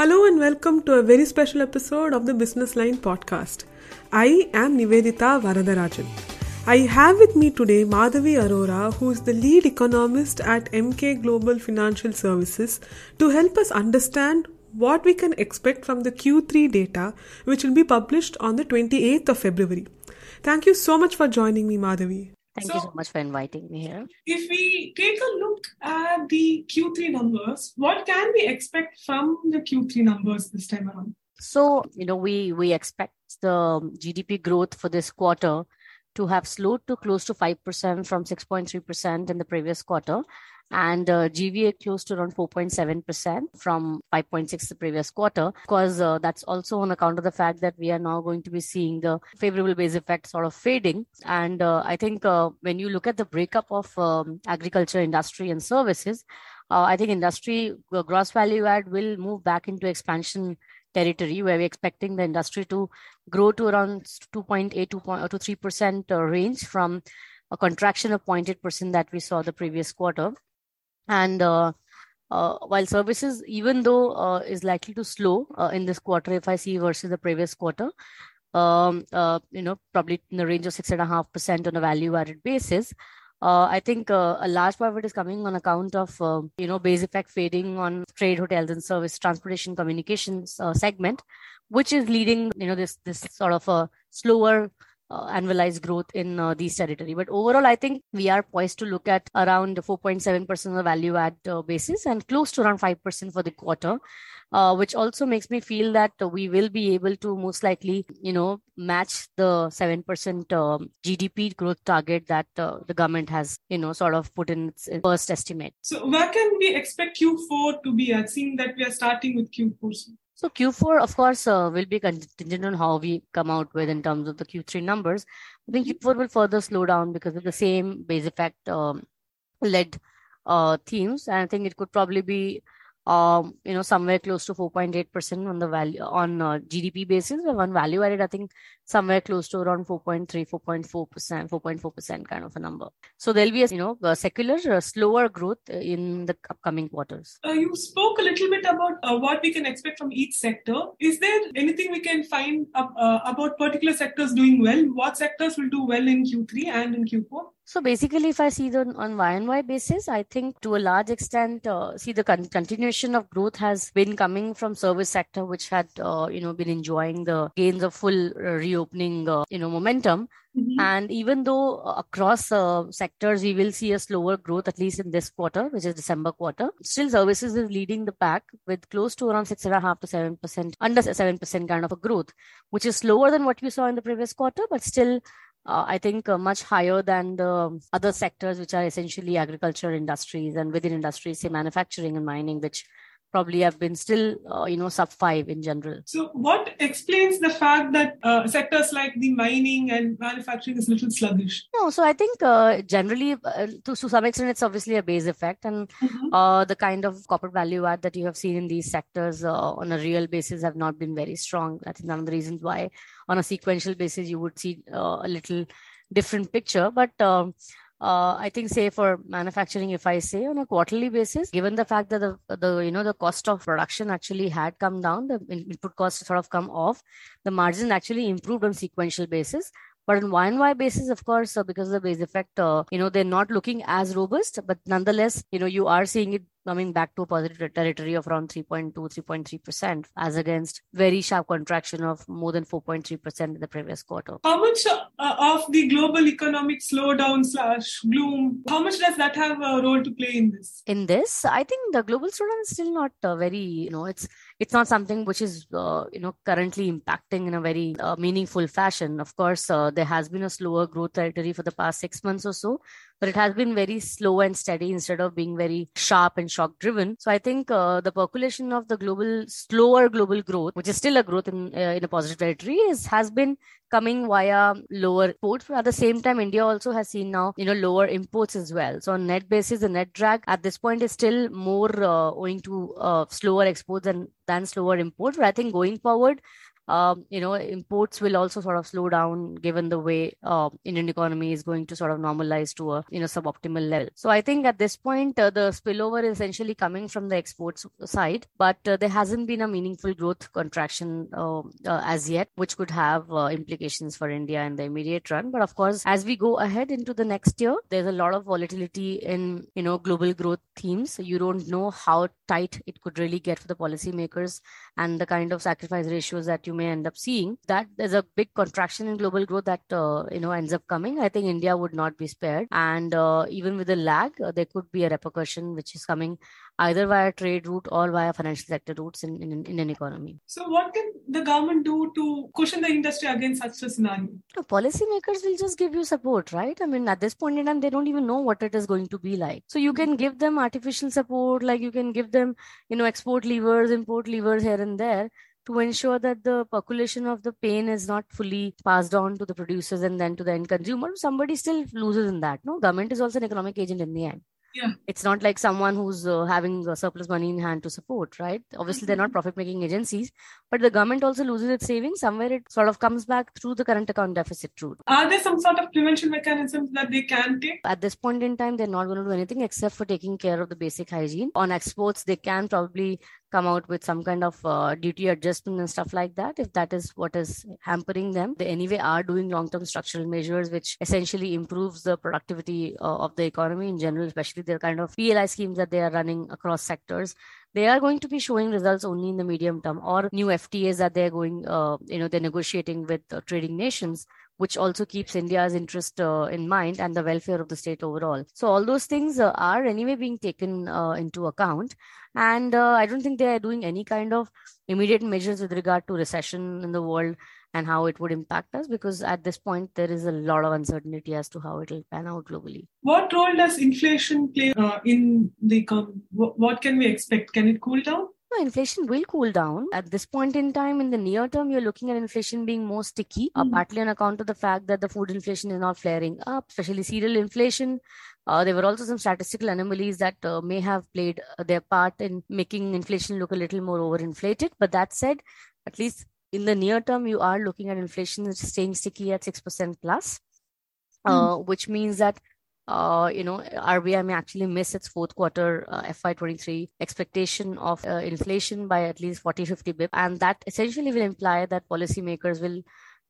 Hello and welcome to a very special episode of the Business Line podcast. I am Nivedita Varadarajan. I have with me today Madhavi Arora, who is the lead economist at Emkay Global Financial Services, to help us understand what we can expect from the Q3 data, which will be published on the 28th of February. Thank you so much for joining me, Madhavi. Thank so, you so much for inviting me here. If we take a look at the Q3 numbers, what can we expect from the Q3 numbers this time around? So, you know, we we expect the GDP growth for this quarter to have slowed to close to 5% from 6.3% in the previous quarter and uh, GVA close to around 4.7% from 5.6 the previous quarter. Because uh, that's also on account of the fact that we are now going to be seeing the favorable base effect sort of fading. And uh, I think uh, when you look at the breakup of um, agriculture, industry, and services, uh, I think industry uh, gross value add will move back into expansion territory where we're expecting the industry to grow to around 2.8 to 3% range from a contraction of 0.8% that we saw the previous quarter. And uh, uh, while services, even though uh, is likely to slow uh, in this quarter, if I see versus the previous quarter, um, uh, you know, probably in the range of six and a half percent on a value-added basis. Uh, I think a large part of it is coming on account of you know base effect fading on trade, hotels, and service, transportation, communications segment, which is leading you know this this sort of a slower annualized growth in uh, these territory. But overall, I think we are poised to look at around 4.7% of value add uh, basis and close to around 5% for the quarter. Uh, which also makes me feel that we will be able to most likely, you know, match the 7% um, GDP growth target that uh, the government has, you know, sort of put in its first estimate. So where can we expect Q4 to be at, seeing that we are starting with Q4? So Q4, of course, uh, will be contingent on how we come out with in terms of the Q3 numbers. I think Q4 will further slow down because of the same base effect um, led uh, themes. And I think it could probably be um, you know, somewhere close to 4.8% on the value on uh, GDP basis. But on value added, I think somewhere close to around 4.3, 4.4%, 4.4% kind of a number. So there'll be a, you know, a secular, uh, slower growth in the upcoming quarters. Uh, you spoke a little bit about uh, what we can expect from each sector. Is there anything we can find uh, about particular sectors doing well? What sectors will do well in Q3 and in Q4? So basically, if I see the on Y and Y basis, I think to a large extent, uh, see the con- continuation of growth has been coming from service sector, which had uh, you know been enjoying the gains of full uh, reopening, uh, you know, momentum. Mm-hmm. And even though uh, across uh, sectors we will see a slower growth, at least in this quarter, which is December quarter, still services is leading the pack with close to around six and a half to seven percent, under seven percent kind of a growth, which is slower than what we saw in the previous quarter, but still uh, I think uh, much higher than the other sectors, which are essentially agriculture industries and within industries, say manufacturing and mining, which probably have been still, uh, you know, sub five in general. So, what explains the fact that uh, sectors like the mining and manufacturing is a little sluggish? No, so I think uh, generally, uh, to, to some extent, it's obviously a base effect, and mm-hmm. Uh, the kind of corporate value add that you have seen in these sectors uh, on a real basis have not been very strong. I think one of the reasons why, on a sequential basis, you would see a little different picture, but. Um, uh, I think say for manufacturing, if I say on a quarterly basis, given the fact that the, the you know the cost of production actually had come down, the input cost sort of come off, the margin actually improved on sequential basis. But on Y and Y basis, of course, uh, because of the base effect, uh, you know, they're not looking as robust, but nonetheless, you know, you are seeing it coming back to a positive territory of around 3.2, 3.3%, as against very sharp contraction of more than 4.3% in the previous quarter. How much uh, of the global economic slowdown slash gloom, how much does that have a role to play in this? In this, I think the global slowdown is still not uh, very, you know, it's it's not something which is, uh, you know, currently impacting in a very uh, meaningful fashion. Of course, uh, there has been a slower growth territory for the past six months or so, but it has been very slow and steady instead of being very sharp and shock driven. So I think uh, the percolation of the global slower global growth, which is still a growth in uh, in a positive territory, is has been coming via lower imports. But at the same time, India also has seen now, you know, lower imports as well. So on net basis, the net drag at this point is still more uh, owing to uh, slower exports and than slower imports. But I think going forward, um, you know, imports will also sort of slow down given the way uh, Indian economy is going to sort of normalize to a you know suboptimal level. So I think at this point uh, the spillover is essentially coming from the exports side, but uh, there hasn't been a meaningful growth contraction uh, uh, as yet, which could have uh, implications for India in the immediate run. But of course, as we go ahead into the next year, there's a lot of volatility in you know global growth themes. You don't know how tight it could really get for the policymakers and the kind of sacrifice ratios that you may end up seeing that there's a big contraction in global growth that uh, you know ends up coming. I think india would not be spared. And uh, even with a lag uh, there could be a repercussion which is coming either via trade route or via financial sector routes in, in, in an economy. So what can the government do to cushion the industry against such a scenario? No, policymakers will just give you support right? I mean at this point in time they don't even know what it is going to be like. So you can give them artificial support like you can give them you know export levers import levers here and there to ensure that the percolation of the pain is not fully passed on to the producers and then to the end consumer somebody still loses in that no? Government is also an economic agent in the end. Yeah. It's not like someone who's uh, having a surplus money in hand to support right? Obviously they're not mm-hmm. profit making agencies but the government also loses its savings. Somewhere it sort of comes back through the current account deficit route. Are there some sort of prevention mechanisms that they can take? At this point in time they're not going to do anything except for taking care of the basic hygiene. On exports they can probably come out with some kind of uh, duty adjustment and stuff like that if that is what is hampering them. They anyway are doing long term structural measures which essentially improves the productivity uh, of the economy in general especially the kind of pli schemes that they are running across sectors. They are going to be showing results only in the medium term or new ftas that they're going uh, you know they're negotiating with uh, trading nations which also keeps India's interest uh, in mind and the welfare of the state overall. So all those things uh, are anyway being taken uh, into account, and uh, I don't think they are doing any kind of immediate measures with regard to recession in the world and how it would impact us because at this point there is a lot of uncertainty as to how it will pan out globally. What role does inflation play uh, in the? What can we expect? Can it cool down? Inflation will cool down. At this point in time, in the near term, you're looking at inflation being more sticky, mm-hmm. uh, hmm. partly on account of the fact that the food inflation is not flaring up, especially cereal inflation. Uh, there were also some statistical anomalies that uh, may have played uh, their part in making inflation look a little more overinflated. But that said, at least in the near term, you are looking at inflation staying sticky at 6% plus, mm. which means that uh, you know, RBI may actually miss its fourth quarter uh, FY23 expectation of uh, inflation by at least 40, 50 bip. And that essentially will imply that policymakers will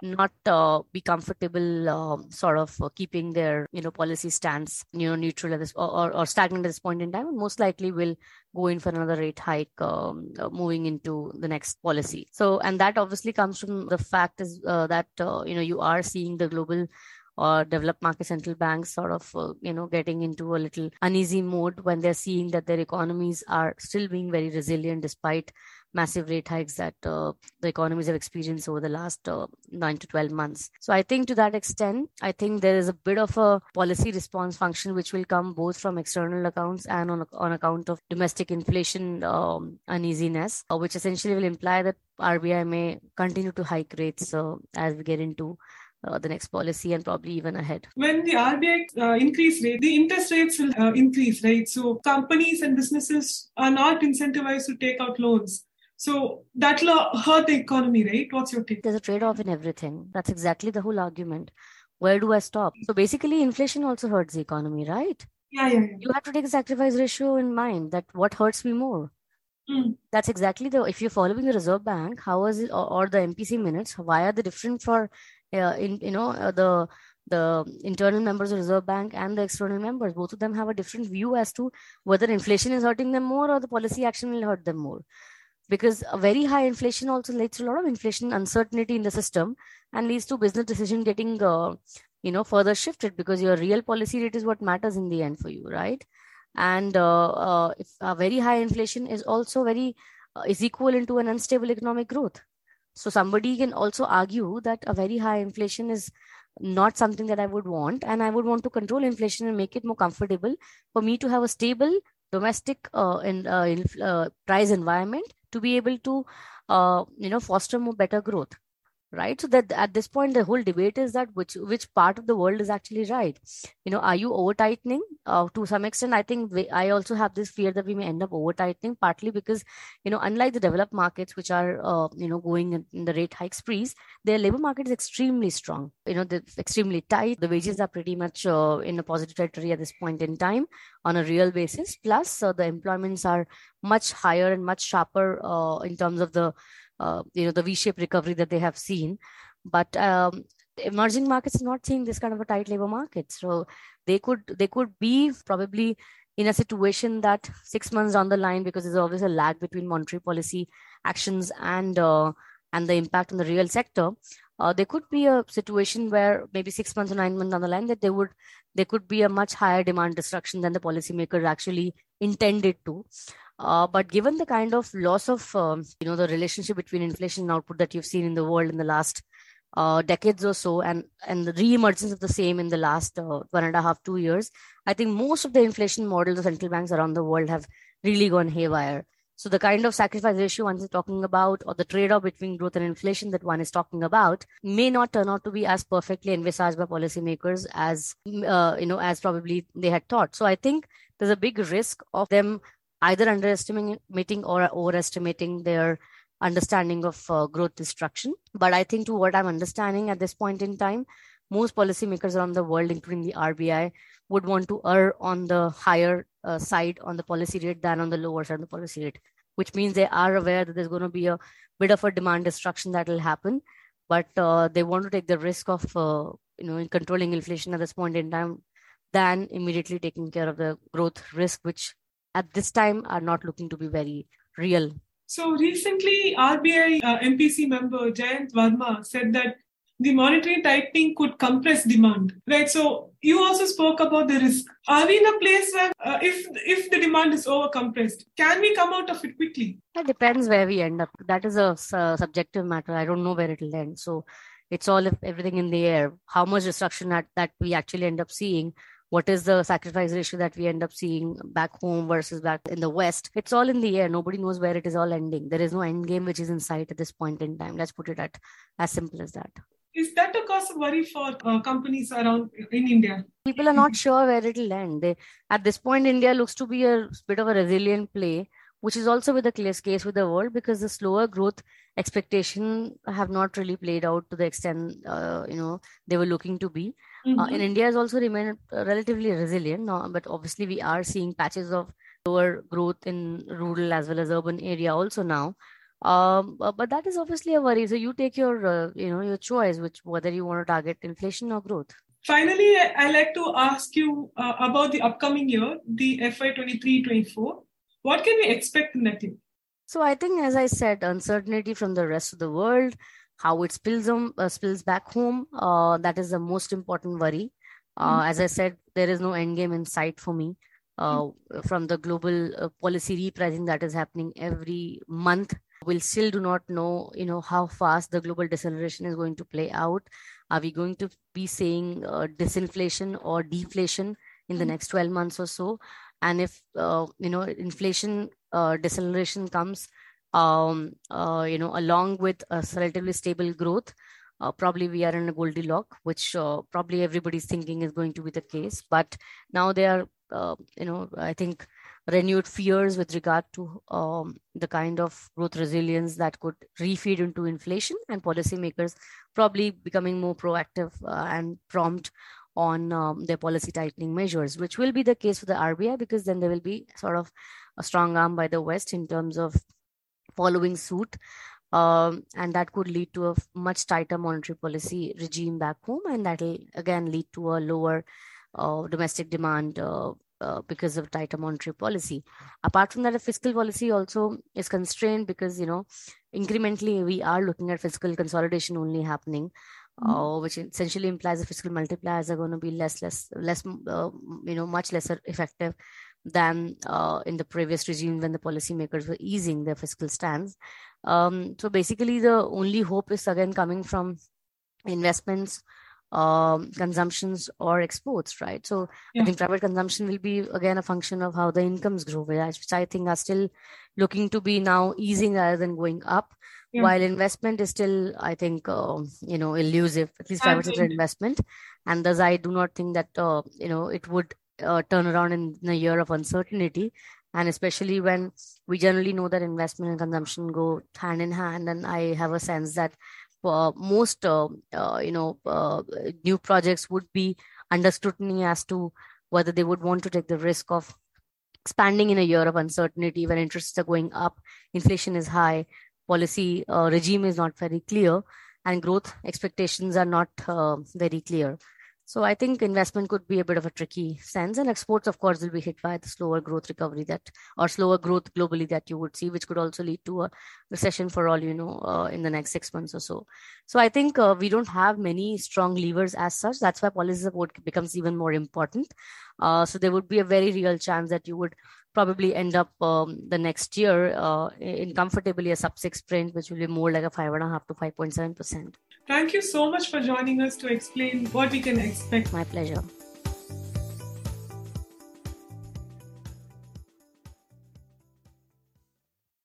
not uh, be comfortable uh, sort of uh, keeping their you know policy stance you know neutral at this or, or, stagnant at this point in time and most likely will go in for another rate hike um, uh, moving into the next policy so and that obviously comes from the fact is uh, that uh, you know you are seeing the global or developed market central banks sort of uh, you know getting into a little uneasy mode when they're seeing that their economies are still being very resilient despite massive rate hikes that uh, the economies have experienced over the last uh, 9 to 12 months. So i think to that extent i think there is a bit of a policy response function which will come both from external accounts and on, on account of domestic inflation um, uneasiness uh, which essentially will imply that rbi may continue to hike rates uh, as we get into uh, the next policy and probably even ahead. When the RBI uh, increase rate, the interest rates will uh, increase, right? So companies and businesses are not incentivized to take out loans. So that will hurt the economy, right? What's your take? There's a trade off in everything. That's exactly the whole argument. Where do I stop? So basically, inflation also hurts the economy, right? Yeah, yeah, yeah. You have to take a sacrifice ratio in mind that what hurts me more. Mm. That's exactly the if you're following the Reserve Bank, how is it or, or the MPC minutes? Why are they different for in you know uh, the the internal members of reserve bank and the external members both of them have a different view as to whether inflation is hurting them more or the policy action will hurt them more. Because a very high inflation also leads to a lot of inflation uncertainty in the system and leads to business decision getting uh, you know further shifted because your real policy rate is what matters in the end for you right? And uh, uh, if a very high inflation is also very uh, is equivalent to an unstable economic growth so somebody can also argue that a very high inflation is not something that I would want, and I would want to control inflation and make it more comfortable for me to have a stable domestic uh, in, uh, in, uh, price environment to be able to, uh, you know, foster more better growth. Right? So that at this point the whole debate is that which which part of the world is actually right. You know are you over tightening uh, to some extent i think we, i also have this fear that we may end up over tightening partly because you know unlike the developed markets which are uh, you know going in, the rate hike sprees their labor market is extremely strong. You know they're extremely tight. The wages are pretty much uh, in a positive territory at this point in time on a real basis. Plus uh, the employments are much higher and much sharper uh, in terms of the uh, you know the V-shaped recovery that they have seen. But um, emerging markets are not seeing this kind of a tight labor market, so they could they could be probably in a situation that six months down the line, because there's always a lag between monetary policy actions and uh, and the impact on the real sector, uh, there could be a situation where maybe six months or nine months down the line that they would there could be a much higher demand destruction than the policymakers actually intended to. Uh, but given the kind of loss of, um, you know, the relationship between inflation and output that you've seen in the world in the last uh, decades or so, and and the re-emergence of the same in the last uh, one and a half, two years, I think most of the inflation models of central banks around the world have really gone haywire. So the kind of sacrifice ratio one is talking about, or the trade-off between growth and inflation that one is talking about, may not turn out to be as perfectly envisaged by policymakers as uh, you know as probably they had thought. So I think there's a big risk of them either underestimating or overestimating their understanding of uh, growth destruction. But I think, to what I'm understanding at this point in time, most policymakers around the world, including the RBI, would want to err on the higher uh, side on the policy rate than on the lower side of the policy rate, which means they are aware that there's going to be a bit of a demand destruction that will happen, but uh, they want to take the risk of uh, you know controlling inflation at this point in time than immediately taking care of the growth risk, which at this time are not looking to be very real. So recently, RBI uh, MPC member Jayant Varma said that the monetary tightening could compress demand, right? So you also spoke about the risk. Are we in a place where, uh, if if the demand is over compressed, can we come out of it quickly? It depends where we end up. That is a subjective matter. I don't know where it will end. So it's all everything in the air. How much destruction that, that we actually end up seeing what is the sacrifice ratio that we end up seeing back home versus back in the west it's all in the air nobody knows where it is all ending there is no end game which is in sight at this point in time let's put it at as simple as that is that a cause of worry for uh, companies around in india people are not sure where it will end they, at this point india looks to be a bit of a resilient play which is also with the case with the world because the slower growth expectation have not really played out to the extent uh, you know they were looking to be. Mm-hmm. Uh, in mm-hmm. India has also remained uh, relatively resilient, now, but obviously we are seeing patches of lower growth in rural as well as urban area also now. Um, but that is obviously a worry. So you take your uh, you know your choice, which whether you want to target inflation or growth. Finally, I like to ask you uh, about the upcoming year, the FY23-24 what can we expect in that year? So I think, as I said, uncertainty from the rest of the world, how it spills on, uh, spills back home, uh, that is the most important worry. Uh, mm-hmm. As I said, there is no end game in sight for me. Mm-hmm. From the global uh, policy repricing that is happening every month, we'll still do not know, you know, how fast the global deceleration is going to play out. Are we going to be seeing uh, disinflation or deflation in the mm-hmm. next 12 months or so? and if uh, you know inflation uh, deceleration comes um, uh, you know along with a relatively stable growth uh, probably we are in a goldilocks which uh, probably everybody's thinking is going to be the case but now they are uh, you know i think renewed fears with regard to um, the kind of growth resilience that could refeed into inflation and policymakers probably becoming more proactive and prompt on um, their policy tightening measures, which will be the case for the RBI because then there will be sort of a strong arm by the West in terms of following suit. Um, and that could lead to a much tighter monetary policy regime back home, and that will again lead to a lower uh, domestic demand uh, uh, because of tighter monetary policy. Apart from that, the fiscal policy also is constrained because you know incrementally we are looking at fiscal consolidation only happening mm-hmm. uh, which essentially implies the fiscal multipliers are going to be less, less, less, uh, you know, much lesser effective than uh, in the previous regime when the policymakers were easing their fiscal stance. Um, so basically, the only hope is again coming from investments um, consumptions or exports, right? So yeah. I think private consumption will be again a function of how the incomes grow, which I think are still looking to be now easing rather than going up. Yeah. While investment is still, I think, uh, you know, elusive, at least private sector investment. And thus, I do not think that, uh, you know, it would uh, turn around in, in a year of uncertainty and especially when we generally know that investment and consumption go hand in hand and i have a sense that most uh, uh, you know uh, new projects would be under scrutiny as to whether they would want to take the risk of expanding in a year of uncertainty when interests are going up inflation is high policy uh, regime is not very clear and growth expectations are not uh, very clear so I think investment could be a bit of a tricky sense, and exports, of course, will be hit by the slower growth recovery that, or slower growth globally that you would see, which could also lead to a recession for all you know uh, in the next six months or so. So I think uh, we don't have many strong levers as such. That's why policy support becomes even more important. Uh, so there would be a very real chance that you would probably end up um, the next year uh, in comfortably a sub six print, which will be more like a five and a half to five point seven percent. Thank you so much for joining us to explain what we can expect. My pleasure.